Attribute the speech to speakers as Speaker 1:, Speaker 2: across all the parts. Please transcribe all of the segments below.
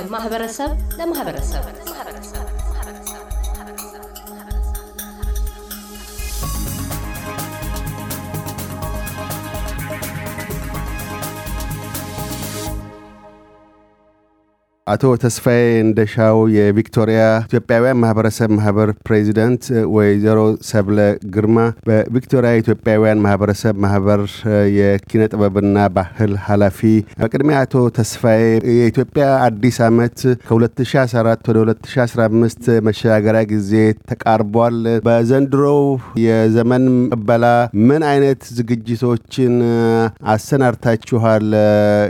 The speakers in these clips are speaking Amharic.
Speaker 1: ከማህበረሰብ ለማህበረሰብ
Speaker 2: አቶ ተስፋዬ እንደሻው የቪክቶሪያ ኢትዮጵያውያን ማህበረሰብ ማህበር ፕሬዚደንት፣ ወይዘሮ ሰብለ ግርማ በቪክቶሪያ ኢትዮጵያውያን ማህበረሰብ ማህበር የኪነ ጥበብና ባህል ኃላፊ። በቅድሚያ አቶ ተስፋዬ የኢትዮጵያ አዲስ ዓመት ከ2014 ወደ 2015 መሸጋገሪያ ጊዜ ተቃርቧል። በዘንድሮው የዘመን ቅበላ ምን አይነት ዝግጅቶችን አሰናድታችኋል?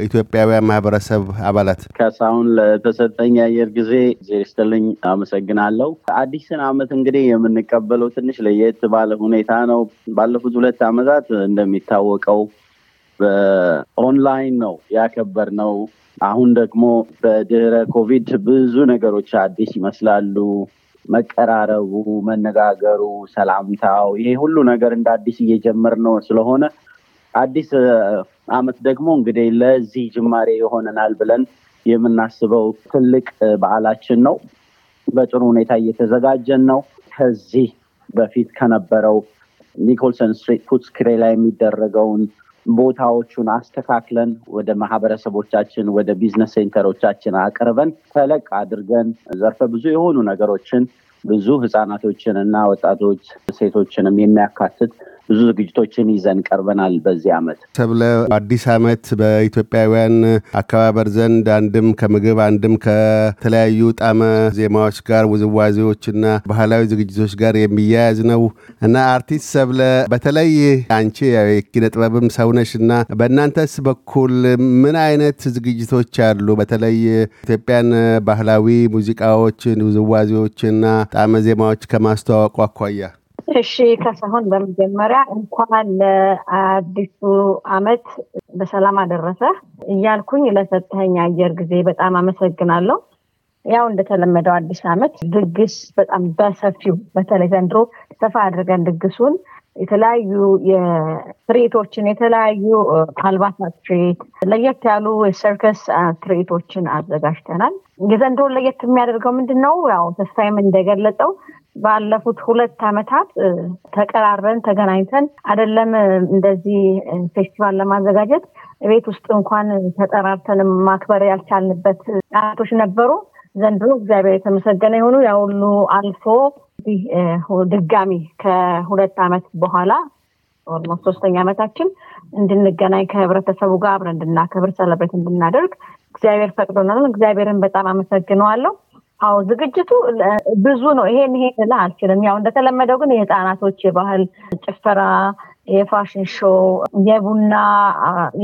Speaker 2: ኢትዮጵያውያን ማህበረሰብ አባላት
Speaker 3: ካሳሁን ለተሰጠኝ የአየር ጊዜ ይስጥልኝ፣ አመሰግናለሁ። አዲስን ዓመት እንግዲህ የምንቀበለው ትንሽ ለየት ባለ ሁኔታ ነው። ባለፉት ሁለት ዓመታት እንደሚታወቀው በኦንላይን ነው ያከበርነው። አሁን ደግሞ በድህረ ኮቪድ ብዙ ነገሮች አዲስ ይመስላሉ። መቀራረቡ፣ መነጋገሩ፣ ሰላምታው፣ ይሄ ሁሉ ነገር እንደ አዲስ እየጀመርነው ስለሆነ አዲስ ዓመት ደግሞ እንግዲህ ለዚህ ጅማሬ ይሆነናል ብለን የምናስበው ትልቅ በዓላችን ነው። በጥሩ ሁኔታ እየተዘጋጀን ነው። ከዚህ በፊት ከነበረው ኒኮልሰን ስትሪት ፉትስክሬ ላይ የሚደረገውን ቦታዎቹን አስተካክለን ወደ ማህበረሰቦቻችን ወደ business center ኦቻችን አቅርበን ተለቅ አድርገን ዘርፈ ብዙ የሆኑ ነገሮችን ብዙ ህጻናቶችን እና ወጣቶች ሴቶችንም የሚያካትት ብዙ ዝግጅቶችን ይዘን ቀርበናል። በዚህ ዓመት
Speaker 2: ሰብለ አዲስ ዓመት በኢትዮጵያውያን አከባበር ዘንድ አንድም ከምግብ አንድም ከተለያዩ ጣመ ዜማዎች ጋር ውዝዋዜዎችና ባህላዊ ዝግጅቶች ጋር የሚያያዝ ነው እና አርቲስት ሰብለ በተለይ አንቺ የኪነ ጥበብም ሰውነሽ እና በእናንተስ በኩል ምን አይነት ዝግጅቶች አሉ? በተለይ ኢትዮጵያን ባህላዊ ሙዚቃዎችን፣ ውዝዋዜዎችና ጣመ ዜማዎች ከማስተዋወቁ አኳያ
Speaker 4: እሺ ከሳሁን በመጀመሪያ እንኳን ለአዲሱ አመት በሰላም አደረሰ እያልኩኝ ለሰጠኸኝ አየር ጊዜ በጣም አመሰግናለሁ። ያው እንደተለመደው አዲስ አመት ድግስ በጣም በሰፊው በተለይ ዘንድሮ ሰፋ አድርገን ድግሱን የተለያዩ የትርኢቶችን የተለያዩ አልባሳት ትርኢት፣ ለየት ያሉ የሰርከስ ትርኢቶችን አዘጋጅተናል። የዘንድሮ ለየት የሚያደርገው ምንድን ነው? ያው ተስፋዬም እንደገለጸው ባለፉት ሁለት አመታት ተቀራረን ተገናኝተን አይደለም እንደዚህ ፌስቲቫል ለማዘጋጀት ቤት ውስጥ እንኳን ተጠራርተን ማክበር ያልቻልንበት አመቶች ነበሩ። ዘንድሮ እግዚአብሔር የተመሰገነ ይሁንና ያ ሁሉ አልፎ ድጋሚ ከሁለት አመት በኋላ almost ሶስተኛ አመታችን እንድንገናኝ ከህብረተሰቡ ጋር አብረን እንድናከብር celebrate እንድናደርግ እግዚአብሔር ፈቅዶናል። እግዚአብሔርን በጣም አመሰግነዋለሁ። አዎ ዝግጅቱ ብዙ ነው። ይሄን ይሄን ልል አልችልም። ያው እንደተለመደው ግን የህፃናቶች የባህል ጭፈራ፣ የ fashion show፣ የቡና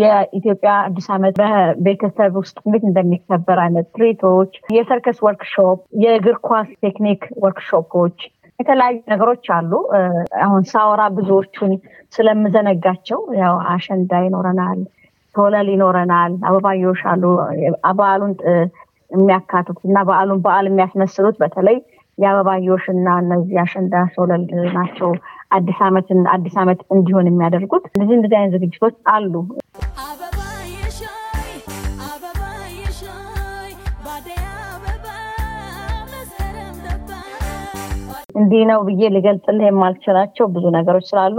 Speaker 4: የኢትዮጵያ አዲስ ዓመት በቤተሰብ ውስጥ እንዴት እንደሚከበር አይነት ትርኢቶች፣ የሰርከስ ወርክሾፕ፣ የእግር ኳስ ቴክኒክ ወርክሾፖች የተለያዩ ነገሮች አሉ። አሁን ሳወራ ብዙዎቹን ስለምዘነጋቸው ያው አሸንዳ ይኖረናል፣ ሶለል ይኖረናል፣ አበባዮሽ አሉ። በዓሉን የሚያካትቱት እና በዓሉን በዓል የሚያስመስሉት በተለይ የአበባዮሽ እና እነዚህ አሸንዳ ሶለል ናቸው። አዲስ ዓመትን አዲስ ዓመት እንዲሆን የሚያደርጉት እንደዚህ እንደዚህ አይነት ዝግጅቶች አሉ። እንዲህ ነው ብዬ ልገልጽልህ የማልችላቸው ብዙ ነገሮች ስላሉ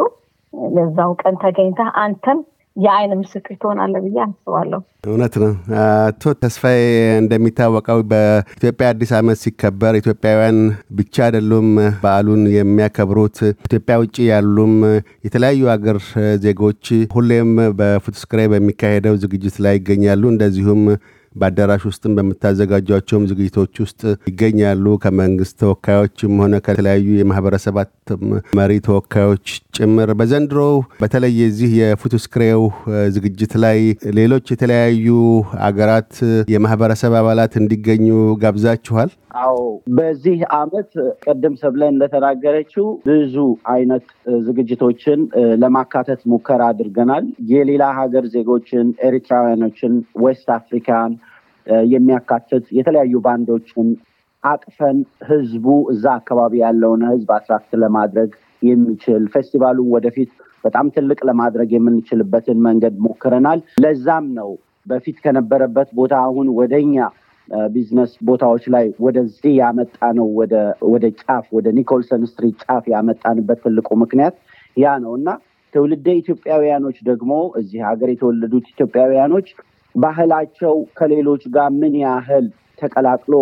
Speaker 4: ለዛው ቀን ተገኝተህ አንተም የአይን ምስክር ትሆናለህ ብዬ አስባለሁ።
Speaker 2: እውነት ነው። አቶ ተስፋዬ እንደሚታወቀው በኢትዮጵያ አዲስ ዓመት ሲከበር ኢትዮጵያውያን ብቻ አይደሉም በዓሉን የሚያከብሩት። ኢትዮጵያ ውጭ ያሉም የተለያዩ አገር ዜጎች ሁሌም በፉትስክሬ በሚካሄደው ዝግጅት ላይ ይገኛሉ። እንደዚሁም በአዳራሽ ውስጥም በምታዘጋጇቸውም ዝግጅቶች ውስጥ ይገኛሉ። ከመንግስት ተወካዮችም ሆነ ከተለያዩ የማህበረሰባት መሪ ተወካዮች ጭምር። በዘንድሮ በተለይ የዚህ የፉትስክሬው ዝግጅት ላይ ሌሎች የተለያዩ አገራት የማህበረሰብ አባላት እንዲገኙ ጋብዛችኋል?
Speaker 3: አዎ በዚህ አመት ቅድም ሰብለ እንደተናገረችው ብዙ አይነት ዝግጅቶችን ለማካተት ሙከራ አድርገናል። የሌላ ሀገር ዜጎችን፣ ኤሪትራውያኖችን፣ West African የሚያካትት የተለያዩ ባንዶችን አቅፈን ህዝቡ እዛ አካባቢ ያለውን ህዝብ attract ለማድረግ የሚችል ፌስቲቫሉን ወደፊት በጣም ትልቅ ለማድረግ የምንችልበትን መንገድ ሞክረናል። ለዛም ነው በፊት ከነበረበት ቦታ አሁን ወደኛ ቢዝነስ ቦታዎች ላይ ወደዚህ ያመጣ ነው ወደ ጫፍ ወደ ኒኮልሰን ስትሪት ጫፍ ያመጣንበት ትልቁ ምክንያት ያ ነው እና ትውልደ ኢትዮጵያውያኖች ደግሞ እዚህ ሀገር የተወለዱት ኢትዮጵያውያኖች ባህላቸው ከሌሎች ጋር ምን ያህል ተቀላቅሎ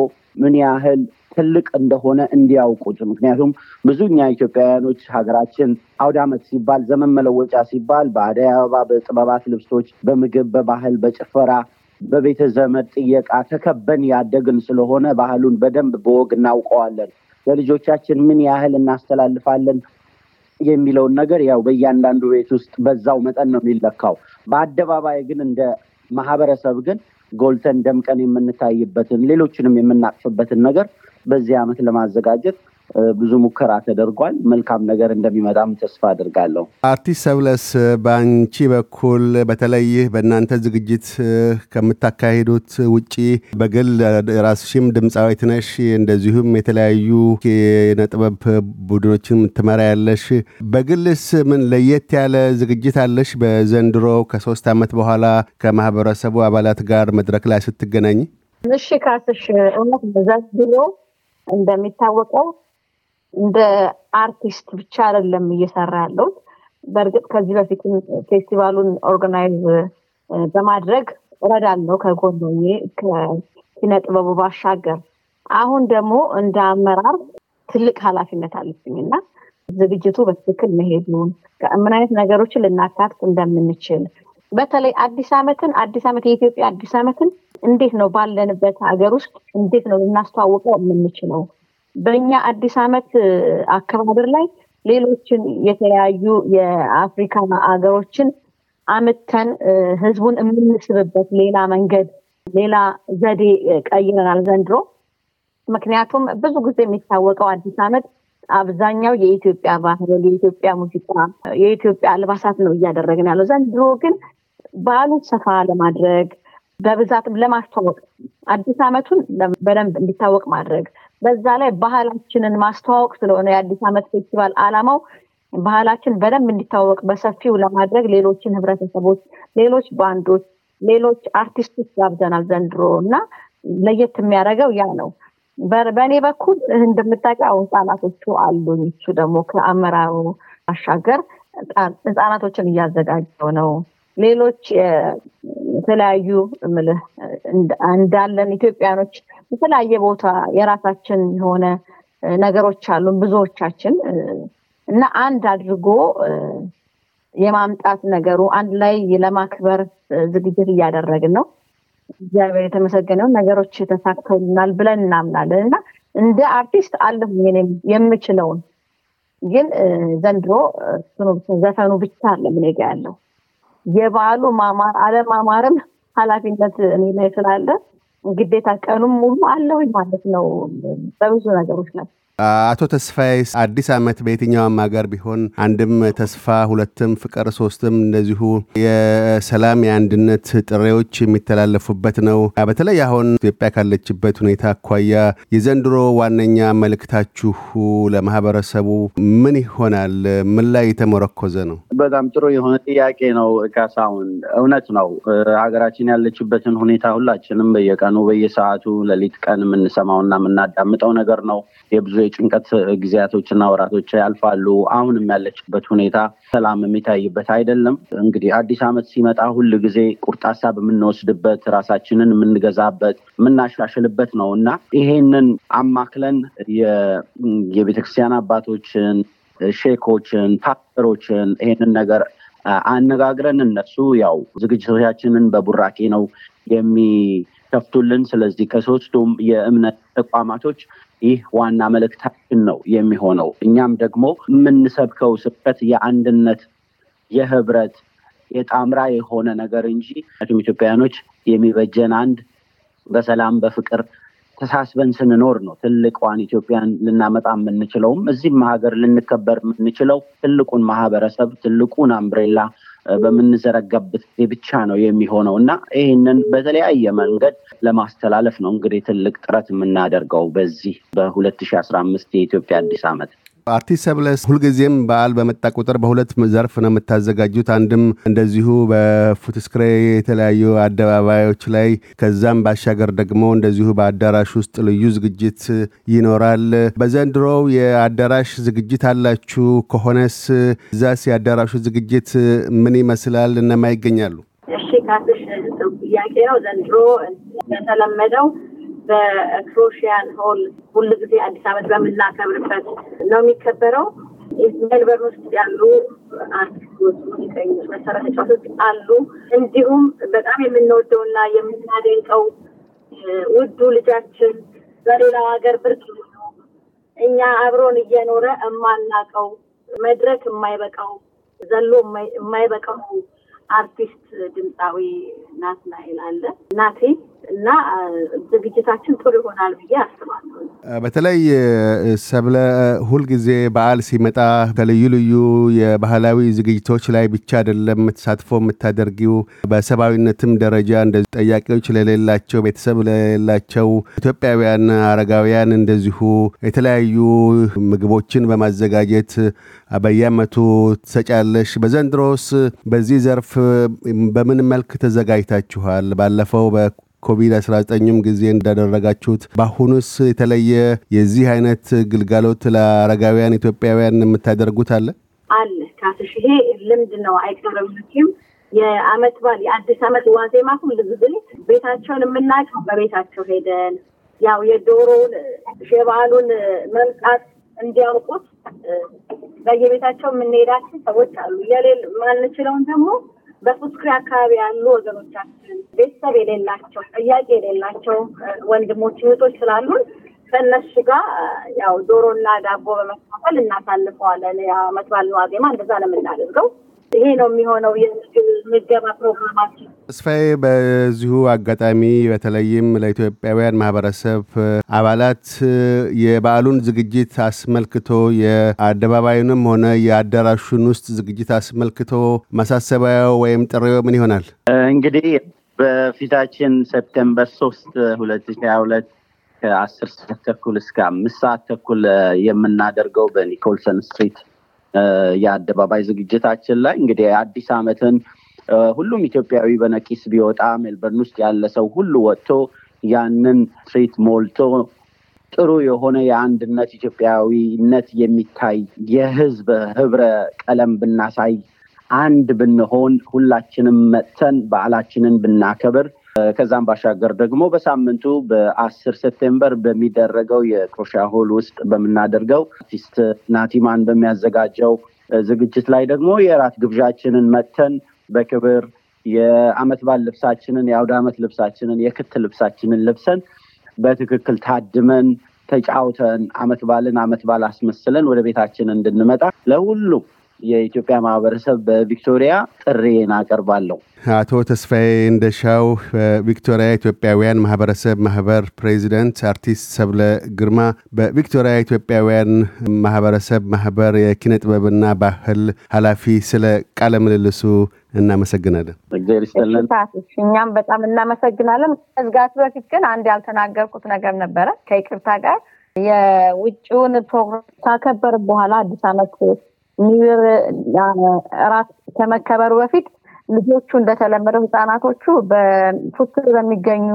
Speaker 3: ምን ያህል ትልቅ እንደሆነ እንዲያውቁት። ምክንያቱም ብዙ እኛ ኢትዮጵያውያኖች ሀገራችን አውደ ዓመት ሲባል ዘመን መለወጫ ሲባል በአደይ አበባ፣ በጥበባት ልብሶች፣ በምግብ፣ በባህል፣ በጭፈራ፣ በቤተ ዘመድ ጥየቃ ተከበን ያደግን ስለሆነ ባህሉን በደንብ በወግ እናውቀዋለን። ለልጆቻችን ምን ያህል እናስተላልፋለን የሚለውን ነገር ያው በእያንዳንዱ ቤት ውስጥ በዛው መጠን ነው የሚለካው። በአደባባይ ግን እንደ ማህበረሰብ ግን ጎልተን ደምቀን የምንታይበትን ሌሎችንም የምናቅፍበትን ነገር በዚህ ዓመት ለማዘጋጀት ብዙ ሙከራ ተደርጓል። መልካም ነገር እንደሚመጣም ተስፋ አድርጋለሁ።
Speaker 2: አርቲስት ሰብለስ በአንቺ በኩል በተለይ በእናንተ ዝግጅት ከምታካሂዱት ውጪ በግል ራስሽም ድምፃዊት ነሽ፣ እንደዚሁም የተለያዩ የነጥበብ ቡድኖችን ትመራ ያለሽ። በግልስ ምን ለየት ያለ ዝግጅት አለሽ? በዘንድሮ ከሶስት ዓመት በኋላ ከማህበረሰቡ አባላት ጋር መድረክ ላይ ስትገናኝ?
Speaker 4: እሺ ካስሽ እውነት ዘንድሮ እንደሚታወቀው እንደ አርቲስት ብቻ አይደለም እየሰራ ያለው። በእርግጥ ከዚህ በፊት ፌስቲቫሉን organize በማድረግ እረዳለሁ ከጎን ከኪነ ጥበቡ ባሻገር። አሁን ደግሞ እንደ አመራር ትልቅ ኃላፊነት አለብኝ እና ዝግጅቱ በትክክል መሄዱን ምን አይነት ነገሮችን ልናካትት እንደምንችል በተለይ አዲስ ዓመትን አዲስ ዓመት የኢትዮጵያ አዲስ ዓመትን እንዴት ነው ባለንበት ሀገር ውስጥ እንዴት ነው ልናስተዋውቀው የምንችለው? በእኛ አዲስ ዓመት አከባበር ላይ ሌሎችን የተለያዩ የአፍሪካ ሀገሮችን አምተን ህዝቡን የምንስብበት ሌላ መንገድ ሌላ ዘዴ ቀይረናል ዘንድሮ። ምክንያቱም ብዙ ጊዜ የሚታወቀው አዲስ ዓመት አብዛኛው የኢትዮጵያ ባህል፣ የኢትዮጵያ ሙዚቃ፣ የኢትዮጵያ አልባሳት ነው እያደረግን ያለው። ዘንድሮ ግን በዓሉን ሰፋ ለማድረግ በብዛትም ለማስተዋወቅ አዲስ ዓመቱን በደንብ እንዲታወቅ ማድረግ በዛ ላይ ባህላችንን ማስተዋወቅ ስለሆነ የአዲስ ዓመት ፌስቲቫል አላማው ባህላችን በደንብ እንዲታወቅ በሰፊው ለማድረግ ሌሎችን ህብረተሰቦች፣ ሌሎች ባንዶች፣ ሌሎች አርቲስቶች ጋብዘናል ዘንድሮ እና ለየት የሚያደርገው ያ ነው። በእኔ በኩል እንደምታውቀው ህጻናቶቹ አሉኝ። እሱ ደግሞ ከአመራሩ ባሻገር ህጻናቶችን እያዘጋጀው ነው። ሌሎች የተለያዩ እንዳለን ኢትዮጵያኖች የተለያየ ቦታ የራሳችን የሆነ ነገሮች አሉን ብዙዎቻችን። እና አንድ አድርጎ የማምጣት ነገሩ አንድ ላይ ለማክበር ዝግጅት እያደረግን ነው። እግዚአብሔር የተመሰገነውን ነገሮች ተሳክተውልናል ብለን እናምናለን። እና እንደ አርቲስት አለሁ የምችለውን ግን ዘንድሮ ዘፈኑ ብቻ አለ ጋ ያለው የበዓሉ ማማር አለማማርም ኃላፊነት እኔ ላይ ስላለ ግዴታ ቀኑም ሙሉ አለሁኝ ማለት ነው በብዙ ነገሮች ላይ።
Speaker 2: አቶ ተስፋዬ አዲስ ዓመት በየትኛውም ሀገር ቢሆን አንድም ተስፋ፣ ሁለትም ፍቅር፣ ሶስትም እንደዚሁ የሰላም የአንድነት ጥሪዎች የሚተላለፉበት ነው። በተለይ አሁን ኢትዮጵያ ካለችበት ሁኔታ አኳያ የዘንድሮ ዋነኛ መልእክታችሁ ለማህበረሰቡ ምን ይሆናል? ምን ላይ የተመረኮዘ ነው?
Speaker 3: በጣም ጥሩ የሆነ ጥያቄ ነው ካሳሁን። እውነት ነው ሀገራችን ያለችበትን ሁኔታ ሁላችንም በየቀኑ በየሰዓቱ ሌሊት ቀን የምንሰማውና የምናዳምጠው ነገር ነው። የብዙ የጭንቀት ጊዜያቶችና ወራቶች ያልፋሉ። አሁንም ያለችበት ሁኔታ ሰላም የሚታይበት አይደለም። እንግዲህ አዲስ ዓመት ሲመጣ ሁል ጊዜ ቁርጥ ሀሳብ የምንወስድበት ራሳችንን የምንገዛበት የምናሻሽልበት ነው እና ይሄንን አማክለን የቤተክርስቲያን አባቶችን፣ ሼኮችን፣ ፓስተሮችን ይሄንን ነገር አነጋግረን እነሱ ያው ዝግጅቶቻችንን በቡራኬ ነው የሚከፍቱልን። ስለዚህ ከሶስቱም የእምነት ተቋማቶች ይህ ዋና መልእክታችን ነው የሚሆነው። እኛም ደግሞ የምንሰብከው ስብከት የአንድነት፣ የህብረት፣ የጣምራ የሆነ ነገር እንጂ ኢትዮጵያውያኖች የሚበጀን አንድ በሰላም በፍቅር ተሳስበን ስንኖር ነው ትልቋን ኢትዮጵያን ልናመጣ የምንችለውም እዚህም ሀገር ልንከበር የምንችለው ትልቁን ማህበረሰብ ትልቁን አምብሬላ በምንዘረጋበት ጊዜ ብቻ ነው የሚሆነው እና ይህንን በተለያየ መንገድ ለማስተላለፍ ነው እንግዲህ ትልቅ ጥረት የምናደርገው በዚህ በሁለት ሺህ አስራ አምስት የኢትዮጵያ አዲስ ዓመት
Speaker 2: አርቲስት ሰብለስ ሁልጊዜም በዓል በመጣ ቁጥር በሁለት ዘርፍ ነው የምታዘጋጁት። አንድም እንደዚሁ በፉትስክሬ የተለያዩ አደባባዮች ላይ ከዛም ባሻገር ደግሞ እንደዚሁ በአዳራሽ ውስጥ ልዩ ዝግጅት ይኖራል። በዘንድሮው የአዳራሽ ዝግጅት አላችሁ ከሆነስ እዛስ የአዳራሹ ዝግጅት ምን ይመስላል? እነማ ይገኛሉ?
Speaker 4: እሺ ካስሽ ጥያቄ ነው። ዘንድሮ የተለመደው በክሮሽያን ሆል ሁል ጊዜ አዲስ ዓመት በምናከብርበት ነው የሚከበረው። ሜልበርን ውስጥ ያሉ ሙዚቀኞች፣ መሰረት ተጫዋቾች አሉ። እንዲሁም በጣም የምንወደውና የምናደንቀው ውዱ ልጃችን በሌላው ሀገር ብርቅ እኛ አብሮን እየኖረ እማናቀው መድረክ የማይበቃው ዘሎ የማይበቃው አርቲስት ድምፃዊ ናትናኤል አለ ናቴ እና ዝግጅታችን ጥሩ ይሆናል ብዬ አስባለሁ።
Speaker 2: በተለይ ሰብለ ሁልጊዜ በዓል ሲመጣ ከልዩ ልዩ የባህላዊ ዝግጅቶች ላይ ብቻ አይደለም ተሳትፎ የምታደርጊው በሰብአዊነትም ደረጃ እንደዚህ ጠያቂዎች ለሌላቸው ቤተሰብ ለሌላቸው ኢትዮጵያውያን አረጋውያን እንደዚሁ የተለያዩ ምግቦችን በማዘጋጀት በየዓመቱ ትሰጫለሽ። በዘንድሮስ በዚህ ዘርፍ በምን መልክ ተዘጋጅታችኋል? ባለፈው ኮቪድ-19ም ጊዜ እንዳደረጋችሁት በአሁኑስ የተለየ የዚህ አይነት ግልጋሎት ለአረጋውያን ኢትዮጵያውያን የምታደርጉት አለ?
Speaker 4: አለ። ካስሽ ይሄ ልምድ ነው። አይቀርም የአመት በዓል የአዲስ አመት ዋዜማ ሁል ጊዜ ቤታቸውን የምናውቀው በቤታቸው ሄደን ያው የዶሮውን የበዓሉን መምጣት እንዲያውቁት በየቤታቸው የምንሄዳቸው ሰዎች አሉ። የሌል ማንችለውን ደግሞ በፉስክሪ አካባቢ ያሉ ወገኖቻችን ቤተሰብ የሌላቸው ጠያቂ የሌላቸው ወንድሞች እህቶች ስላሉን ከእነሱ ጋር ያው ዶሮና ዳቦ በመካፈል እናሳልፈዋለን። የዓመት በዓል ዋዜማ እንደዛ ነው የምናደርገው። ይሄ ነው የሚሆነው የምገባ ፕሮግራማችን።
Speaker 2: ተስፋዬ፣ በዚሁ አጋጣሚ በተለይም ለኢትዮጵያውያን ማህበረሰብ አባላት የበዓሉን ዝግጅት አስመልክቶ የአደባባዩንም ሆነ የአዳራሹን ውስጥ ዝግጅት አስመልክቶ ማሳሰቢያው ወይም ጥሪው ምን ይሆናል?
Speaker 3: እንግዲህ በፊታችን September ሶስት ሁለት ሺ ሀያ ሁለት ከአስር ሰዓት ተኩል እስከ አምስት ሰዓት ተኩል የምናደርገው በኒኮልሰን ስትሪት የአደባባይ ዝግጅታችን ላይ እንግዲህ አዲስ ዓመትን ሁሉም ኢትዮጵያዊ በነቂስ ቢወጣ ሜልበርን ውስጥ ያለ ሰው ሁሉ ወጥቶ ያንን ስትሪት ሞልቶ ጥሩ የሆነ የአንድነት ኢትዮጵያዊነት የሚታይ የህዝብ ህብረ ቀለም ብናሳይ አንድ ብንሆን ሁላችንም መጥተን በዓላችንን ብናከብር ከዛም ባሻገር ደግሞ በሳምንቱ በአስር September በሚደረገው የክሮሻ hall ውስጥ በምናደርገው አርቲስት ናቲማን በሚያዘጋጀው ዝግጅት ላይ ደግሞ የራት ግብዣችንን መጥተን በክብር የአመት በዓል ልብሳችንን የአውደ አመት ልብሳችንን የክት ልብሳችንን ለብሰን በትክክል ታድመን ተጫውተን አመት በዓልን አመት በዓል አስመስለን ወደ ቤታችን እንድንመጣ ለሁሉም የኢትዮጵያ ማህበረሰብ በቪክቶሪያ ጥሪዬን አቀርባለሁ።
Speaker 2: አቶ ተስፋዬ እንደሻው በቪክቶሪያ ኢትዮጵያውያን ማህበረሰብ ማህበር ፕሬዚደንት፣ አርቲስት ሰብለ ግርማ በቪክቶሪያ ኢትዮጵያውያን ማህበረሰብ ማህበር የኪነ ጥበብና ባህል ኃላፊ፣ ስለ ቃለ ምልልሱ እናመሰግናለን።
Speaker 3: እግዚአብሔር ይስጥልን።
Speaker 4: እኛም በጣም እናመሰግናለን። ከዝጋቱ በፊት ግን አንድ ያልተናገርኩት ነገር ነበረ ከይቅርታ ጋር የውጭውን ፕሮግራም ካከበር በኋላ አዲስ ዓመት New Year እራት ከመከበሩ በፊት ልጆቹ እንደተለመደው ህፃናቶቹ በፉትስክሬ በሚገኙ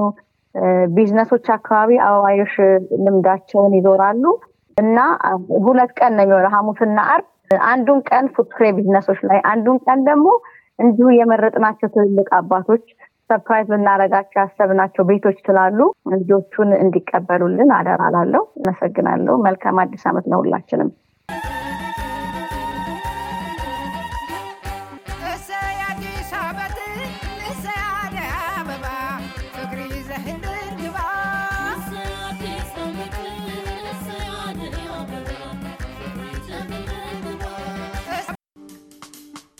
Speaker 4: ቢዝነሶች አካባቢ አበባዮሽ ልምዳቸውን ይዞራሉ እና ሁለት ቀን ነው የሚሆነው ሐሙስና አርብ። አንዱን ቀን ፉትስክሬ ቢዝነሶች ላይ፣ አንዱን ቀን ደግሞ እንዲሁ የመረጥናቸው ትልልቅ አባቶች surprise ልናደርጋቸው ያሰብናቸው ቤቶች ስላሉ ልጆቹን እንዲቀበሉልን አደራ አመሰግናለሁ። መልካም አዲስ ዓመት ነው ሁላችንም።